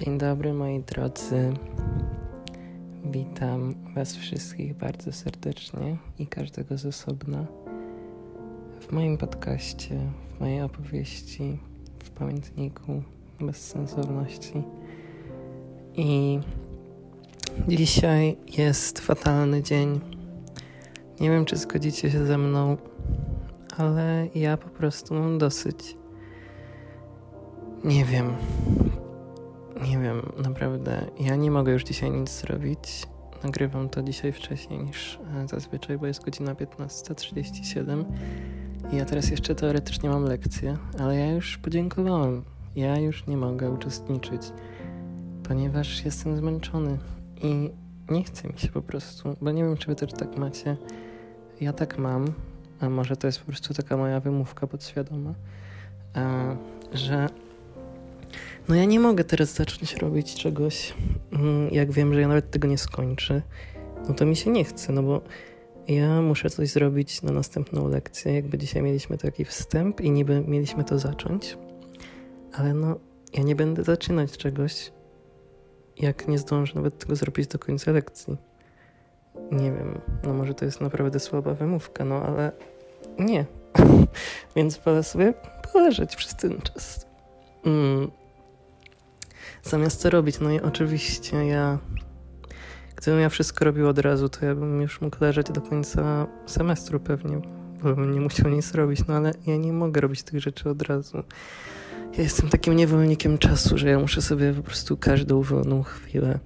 Dzień dobry moi drodzy. Witam Was wszystkich bardzo serdecznie i każdego z osobna w moim podcaście, w mojej opowieści, w pamiętniku bezsensowności. I dzisiaj jest fatalny dzień. Nie wiem, czy zgodzicie się ze mną, ale ja po prostu mam dosyć. Nie wiem. Nie wiem, naprawdę. Ja nie mogę już dzisiaj nic zrobić. Nagrywam to dzisiaj wcześniej niż e, zazwyczaj, bo jest godzina 15.37 i ja teraz jeszcze teoretycznie mam lekcję, ale ja już podziękowałem. Ja już nie mogę uczestniczyć, ponieważ jestem zmęczony i nie chce mi się po prostu, bo nie wiem, czy wy też tak macie. Ja tak mam, a może to jest po prostu taka moja wymówka podświadoma, e, że no ja nie mogę teraz zacząć robić czegoś, mm, jak wiem, że ja nawet tego nie skończę, no to mi się nie chce, no bo ja muszę coś zrobić na następną lekcję. Jakby dzisiaj mieliśmy taki wstęp i niby mieliśmy to zacząć, ale no ja nie będę zaczynać czegoś, jak nie zdążę nawet tego zrobić do końca lekcji. Nie wiem, no może to jest naprawdę słaba wymówka, no ale nie. Więc wolę sobie poleżeć przez ten czas. Mm zamiast to robić. No i oczywiście ja, gdybym ja wszystko robił od razu, to ja bym już mógł leżeć do końca semestru pewnie, bo bym nie musiał nic robić, no ale ja nie mogę robić tych rzeczy od razu. Ja jestem takim niewolnikiem czasu, że ja muszę sobie po prostu każdą wolną chwilę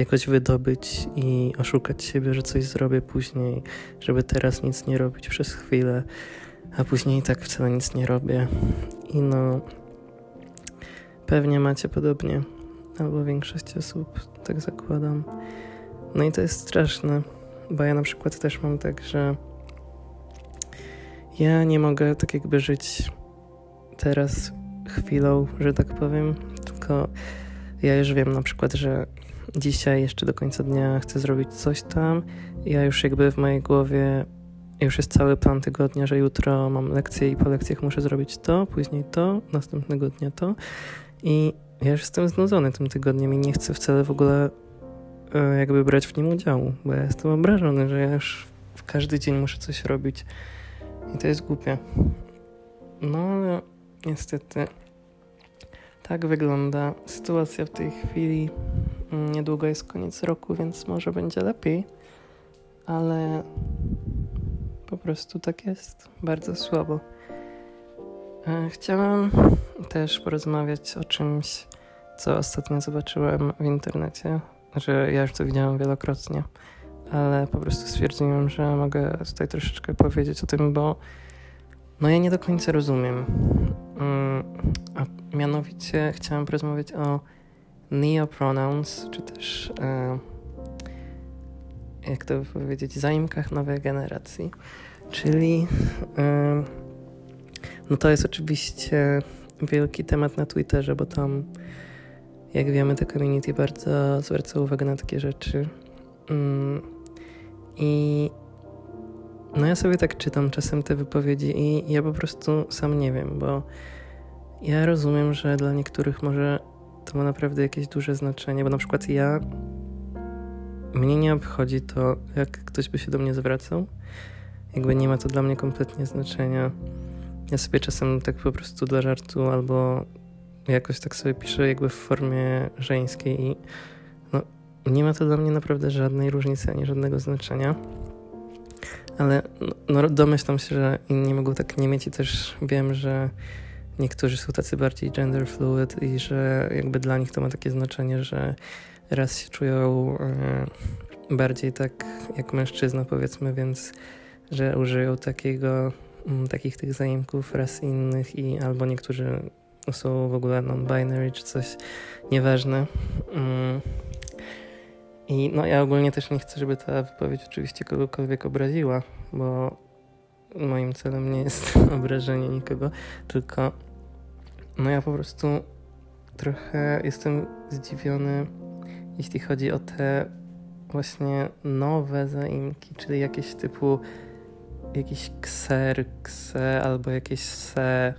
jakoś wydobyć i oszukać siebie, że coś zrobię później, żeby teraz nic nie robić przez chwilę, a później i tak wcale nic nie robię. I no, Pewnie macie podobnie, albo większość osób, tak zakładam. No i to jest straszne, bo ja na przykład też mam tak, że ja nie mogę tak jakby żyć teraz chwilą, że tak powiem, tylko ja już wiem na przykład, że dzisiaj jeszcze do końca dnia chcę zrobić coś tam. Ja już jakby w mojej głowie już jest cały plan tygodnia, że jutro mam lekcję i po lekcjach muszę zrobić to, później to, następnego dnia to. I ja już jestem znudzony tym tygodniem i nie chcę wcale w ogóle e, jakby brać w nim udziału, bo ja jestem obrażony, że ja już w każdy dzień muszę coś robić. I to jest głupie. No ale niestety tak wygląda sytuacja w tej chwili. Niedługo jest koniec roku, więc może będzie lepiej, ale po prostu tak jest. Bardzo słabo. E, chciałam też porozmawiać o czymś, co ostatnio zobaczyłem w internecie. Znaczy, ja już to widziałam wielokrotnie, ale po prostu stwierdziłem, że mogę tutaj troszeczkę powiedzieć o tym, bo no ja nie do końca rozumiem. Mm, a mianowicie chciałam porozmawiać o neopronouns, czy też e, jak to powiedzieć, zaimkach nowej generacji. Czyli e, no to jest oczywiście wielki temat na Twitterze, bo tam, jak wiemy, te community bardzo zwraca uwagę na takie rzeczy. Mm, I no ja sobie tak czytam czasem te wypowiedzi i ja po prostu sam nie wiem, bo ja rozumiem, że dla niektórych może to ma naprawdę jakieś duże znaczenie, bo na przykład ja mnie nie obchodzi to, jak ktoś by się do mnie zwracał. Jakby nie ma to dla mnie kompletnie znaczenia. Ja sobie czasem tak po prostu dla żartu albo jakoś tak sobie piszę jakby w formie żeńskiej i no, nie ma to dla mnie naprawdę żadnej różnicy ani żadnego znaczenia. Ale no, no, domyślam się, że inni mogą tak nie mieć i też wiem, że niektórzy są tacy bardziej gender fluid i że jakby dla nich to ma takie znaczenie, że raz się czują e, bardziej tak jak mężczyzna powiedzmy, więc że użyją takiego takich tych zaimków raz innych i albo niektórzy są w ogóle non-binary czy coś, nieważne. Mm. I no ja ogólnie też nie chcę, żeby ta wypowiedź oczywiście kogokolwiek obraziła, bo moim celem nie jest obrażenie nikogo, tylko no ja po prostu trochę jestem zdziwiony, jeśli chodzi o te właśnie nowe zaimki, czyli jakieś typu jakiś kser, kse albo jakieś se,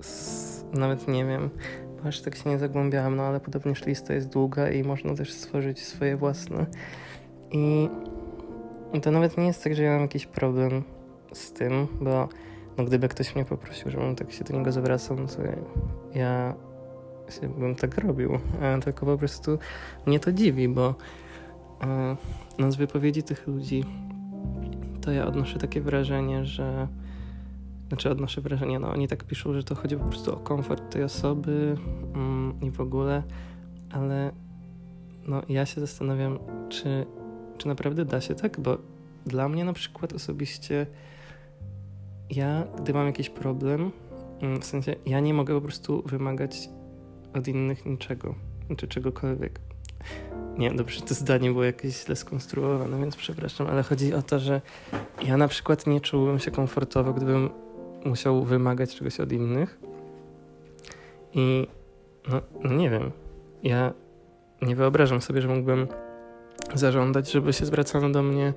s, nawet nie wiem. bo aż tak się nie zagłębiałam, no ale podobnież lista jest długa i można też stworzyć swoje własne. I to nawet nie jest tak, że ja mam jakiś problem z tym, bo no gdyby ktoś mnie poprosił, żebym tak się do niego zwracał, no to ja bym tak robił. Tylko po prostu mnie to dziwi, bo no z wypowiedzi tych ludzi to ja odnoszę takie wrażenie, że znaczy odnoszę wrażenie, no oni tak piszą, że to chodzi po prostu o komfort tej osoby mm, i w ogóle, ale no ja się zastanawiam, czy, czy naprawdę da się tak, bo dla mnie na przykład osobiście ja, gdy mam jakiś problem, mm, w sensie ja nie mogę po prostu wymagać od innych niczego, czy czegokolwiek. Nie, dobrze, to zdanie było jakieś źle skonstruowane, więc przepraszam, ale chodzi o to, że ja na przykład nie czułbym się komfortowo, gdybym musiał wymagać czegoś od innych. I no, no nie wiem, ja nie wyobrażam sobie, że mógłbym zażądać, żeby się zwracano do mnie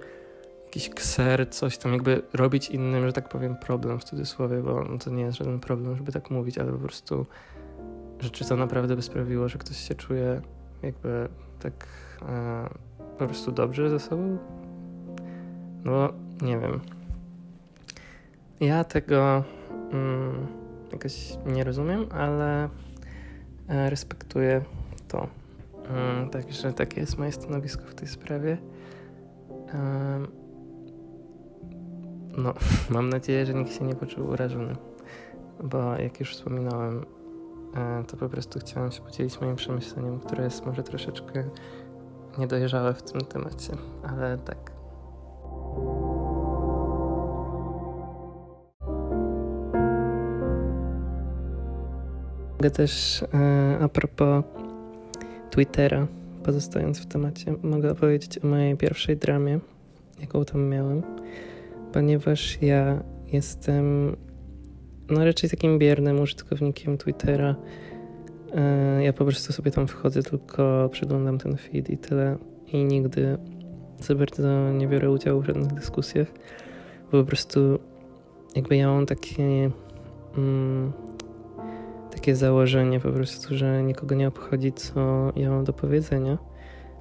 jakiś kser, coś tam, jakby robić innym, że tak powiem, problem w cudzysłowie, bo to nie jest żaden problem, żeby tak mówić, ale po prostu, że czy to naprawdę by sprawiło, że ktoś się czuje jakby tak e, po prostu dobrze ze sobą? No, nie wiem. Ja tego mm, jakoś nie rozumiem, ale e, respektuję to. Mm, także takie jest moje stanowisko w tej sprawie. E, no, mam nadzieję, że nikt się nie poczuł urażony, bo jak już wspominałem, e, to po prostu chciałem się podzielić moim przemyśleniem, które jest może troszeczkę niedojrzałe w tym temacie, ale tak. Mogę też e, a propos Twittera, pozostając w temacie, mogę opowiedzieć o mojej pierwszej dramie, jaką tam miałem, ponieważ ja jestem no raczej takim biernym użytkownikiem Twittera. E, ja po prostu sobie tam wchodzę, tylko przeglądam ten feed i tyle. I nigdy za bardzo nie biorę udziału w żadnych dyskusjach, bo po prostu jakby ja mam takie mm, takie założenie po prostu, że nikogo nie obchodzi, co ja mam do powiedzenia,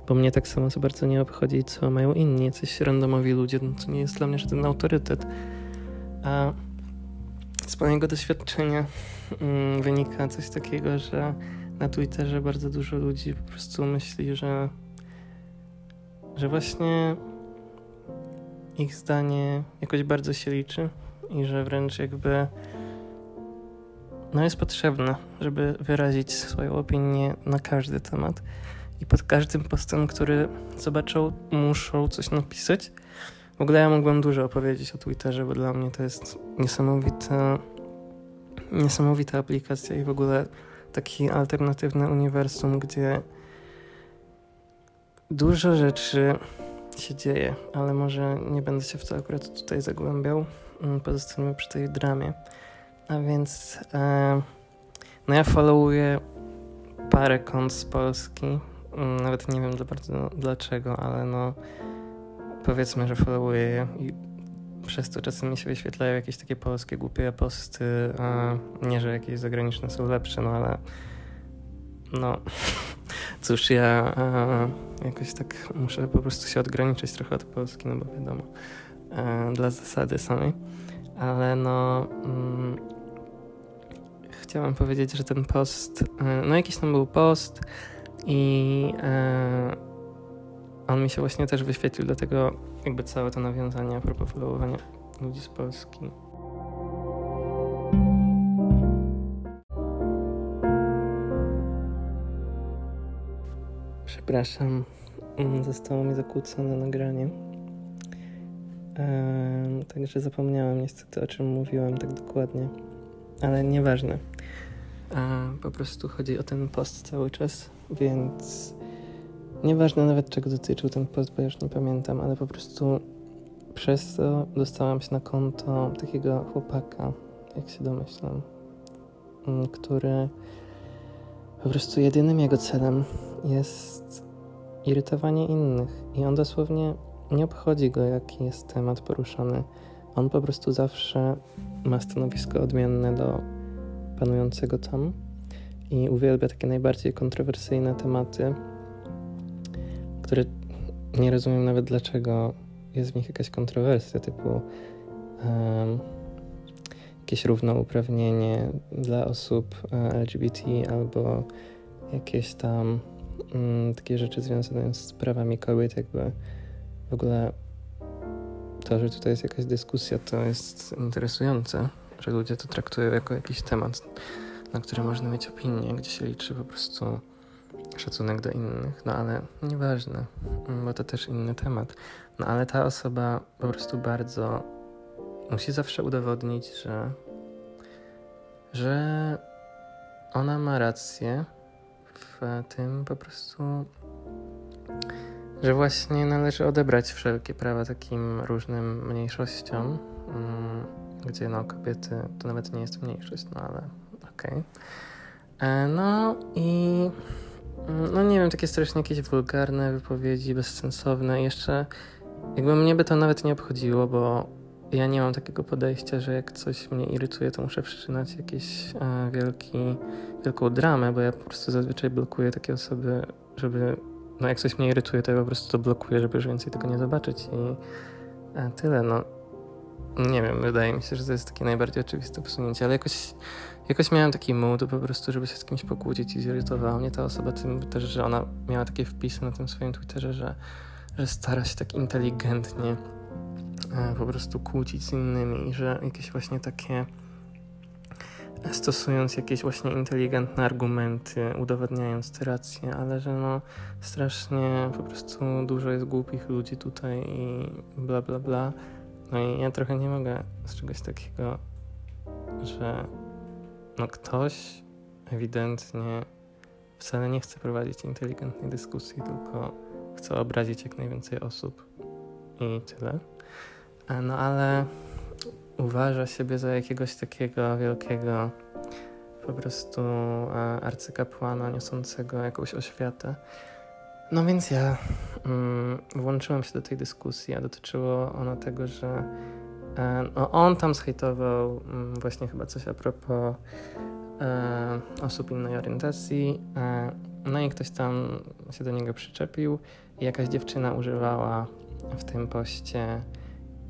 bo mnie tak samo za bardzo nie obchodzi, co mają inni, jacyś randomowi ludzie, no to nie jest dla mnie żaden autorytet. A z mojego doświadczenia mm, wynika coś takiego, że na Twitterze bardzo dużo ludzi po prostu myśli, że, że właśnie ich zdanie jakoś bardzo się liczy i że wręcz jakby no jest potrzebne, żeby wyrazić swoją opinię na każdy temat. I pod każdym postem, który zobaczą, muszą coś napisać. W ogóle ja mógłbym dużo opowiedzieć o Twitterze, bo dla mnie to jest niesamowita, niesamowita aplikacja i w ogóle taki alternatywny uniwersum, gdzie dużo rzeczy się dzieje, ale może nie będę się w to akurat tutaj zagłębiał. Mm, Pozostańmy przy tej dramie. A więc e, no ja followuję parę kont z Polski. Mm, nawet nie wiem bardzo dlaczego, ale no powiedzmy, że followuję je i przez to czasem mi się wyświetlają jakieś takie polskie głupie posty. Nie, że jakieś zagraniczne są lepsze, no ale no cóż, ja jakoś tak muszę po prostu się odgraniczyć trochę od Polski, no bo wiadomo, e, dla zasady samej. Ale no... Mm, chciałem powiedzieć, że ten post, e, no jakiś tam był post i e, on mi się właśnie też wyświetlił, dlatego jakby całe to nawiązanie a propos followowania ludzi z Polski. Przepraszam, mm, zostało mi zakłócone nagranie. Eee, także zapomniałem niestety o czym mówiłem tak dokładnie, ale nieważne. A po prostu chodzi o ten post cały czas, więc nieważne nawet czego dotyczył ten post, bo już nie pamiętam, ale po prostu przez to dostałam się na konto takiego chłopaka, jak się domyślam, mm, który po prostu jedynym jego celem jest irytowanie innych i on dosłownie nie obchodzi go, jaki jest temat poruszany. On po prostu zawsze ma stanowisko odmienne do panującego tam i uwielbia takie najbardziej kontrowersyjne tematy, które nie rozumiem nawet dlaczego jest w nich jakaś kontrowersja, typu um, jakieś równouprawnienie dla osób e, LGBT albo jakieś tam um, takie rzeczy związane z prawami kobiet, jakby w ogóle to, że tutaj jest jakaś dyskusja, to jest interesujące, że ludzie to traktują jako jakiś temat, na który można mieć opinię, gdzie się liczy po prostu szacunek do innych, no ale nieważne, bo to też inny temat. No ale ta osoba po prostu bardzo musi zawsze udowodnić, że, że ona ma rację w tym po prostu, że właśnie należy odebrać wszelkie prawa takim różnym mniejszościom, mm, gdzie no kobiety to nawet nie jest mniejszość, no ale okej. Okay. E, no i no nie wiem, takie strasznie jakieś wulgarne wypowiedzi, bezsensowne. Jeszcze jakby mnie by to nawet nie obchodziło, bo ja nie mam takiego podejścia, że jak coś mnie irytuje, to muszę przyczynać jakieś e, wielki, wielką dramę, bo ja po prostu zazwyczaj blokuję takie osoby, żeby, no jak coś mnie irytuje, to ja po prostu to blokuję, żeby już więcej tego nie zobaczyć i e, tyle, no. Nie wiem, wydaje mi się, że to jest takie najbardziej oczywiste posunięcie, ale jakoś jakoś miałem taki mood po prostu, żeby się z kimś pokłócić i zirytowała mnie ta osoba tym też, że ona miała takie wpisy na tym swoim Twitterze, że, że stara się tak inteligentnie e, po prostu kłócić z innymi i że jakieś właśnie takie stosując jakieś właśnie inteligentne argumenty, udowadniając te racje, ale że no strasznie po prostu dużo jest głupich ludzi tutaj i bla bla bla. No i ja trochę nie mogę z czegoś takiego, że no ktoś ewidentnie wcale nie chce prowadzić inteligentnej dyskusji, tylko chce obrazić jak najwięcej osób i tyle. E, no ale uważa siebie za jakiegoś takiego wielkiego po prostu e, arcykapłana niosącego jakąś oświatę. No więc ja mm, włączyłem się do tej dyskusji, a dotyczyło ono tego, że no, on tam zhejtował mm, właśnie chyba coś a propos e, osób innej orientacji. E, no i ktoś tam się do niego przyczepił i jakaś dziewczyna używała w tym poście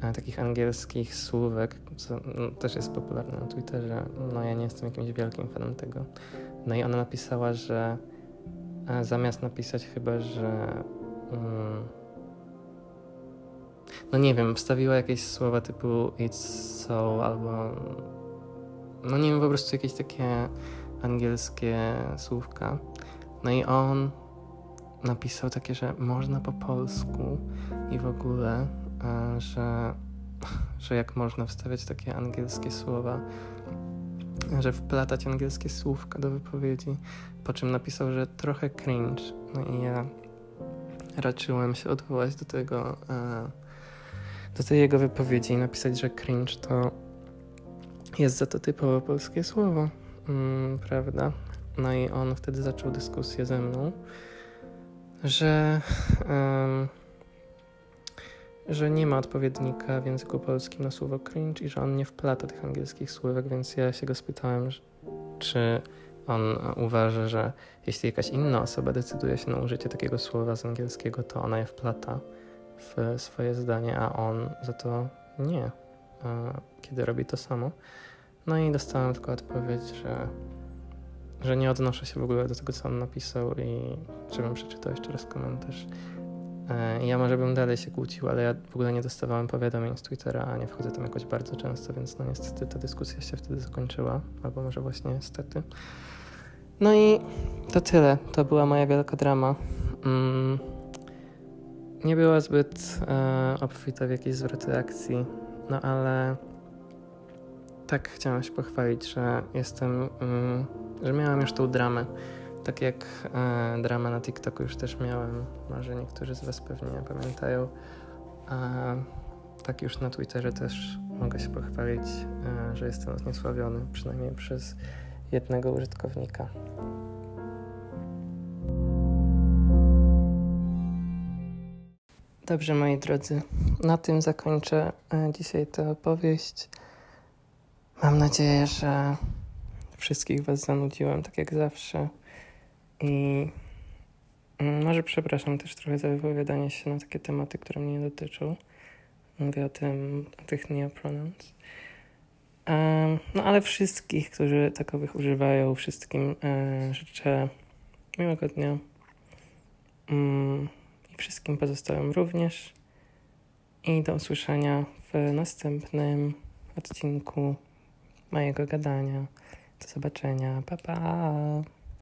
e, takich angielskich słówek, co no, też jest popularne na Twitterze. No ja nie jestem jakimś wielkim fanem tego. No i ona napisała, że e, zamiast napisać chyba, że mm, no nie wiem, wstawiła jakieś słowa typu it's so albo no nie wiem, po prostu jakieś takie angielskie słówka. No i on napisał takie, że można po polsku i w ogóle, że, że jak można wstawiać takie angielskie słowa, że wplatać angielskie słówka do wypowiedzi, po czym napisał, że trochę cringe. No i ja raczyłem się odwołać do tego do tej jego wypowiedzi i napisać, że cringe to jest za to typowo polskie słowo, mm, prawda? No i on wtedy zaczął dyskusję ze mną, że, um, że nie ma odpowiednika w języku polskim na słowo cringe i że on nie wplata tych angielskich słówek, więc ja się go spytałem, czy on uważa, że jeśli jakaś inna osoba decyduje się na użycie takiego słowa z angielskiego, to ona je wplata w swoje zdanie, a on za to nie, kiedy robi to samo. No i dostałem tylko odpowiedź, że, że nie odnoszę się w ogóle do tego, co on napisał i żebym przeczytał jeszcze raz komentarz. E, ja może bym dalej się kłócił, ale ja w ogóle nie dostawałem powiadomień z Twittera, a nie wchodzę tam jakoś bardzo często, więc no niestety ta dyskusja się wtedy zakończyła, albo może właśnie niestety. No i to tyle. To była moja wielka drama. Mm nie była zbyt e, obfita w jakieś zwroty akcji, no ale tak chciałam się pochwalić, że jestem, mm, że miałam już tą dramę. Tak jak e, dramę na TikToku już też miałem, może niektórzy z Was pewnie pamiętają. A tak już na Twitterze też mogę się pochwalić, e, że jestem zniesławiony, przynajmniej przez jednego użytkownika. Dobrze, moi drodzy, na tym zakończę e, dzisiaj tę opowieść. Mam nadzieję, że wszystkich Was zanudziłem, tak jak zawsze. I mm, może przepraszam też trochę za wypowiadanie się na takie tematy, które mnie nie dotyczą. Mówię o tym, o tych neopronouns. Um, no ale wszystkich, którzy takowych używają, wszystkim e, życzę miłego dnia. I wszystkim pozostałym również. I do usłyszenia w następnym odcinku mojego gadania. Do zobaczenia. Pa, pa.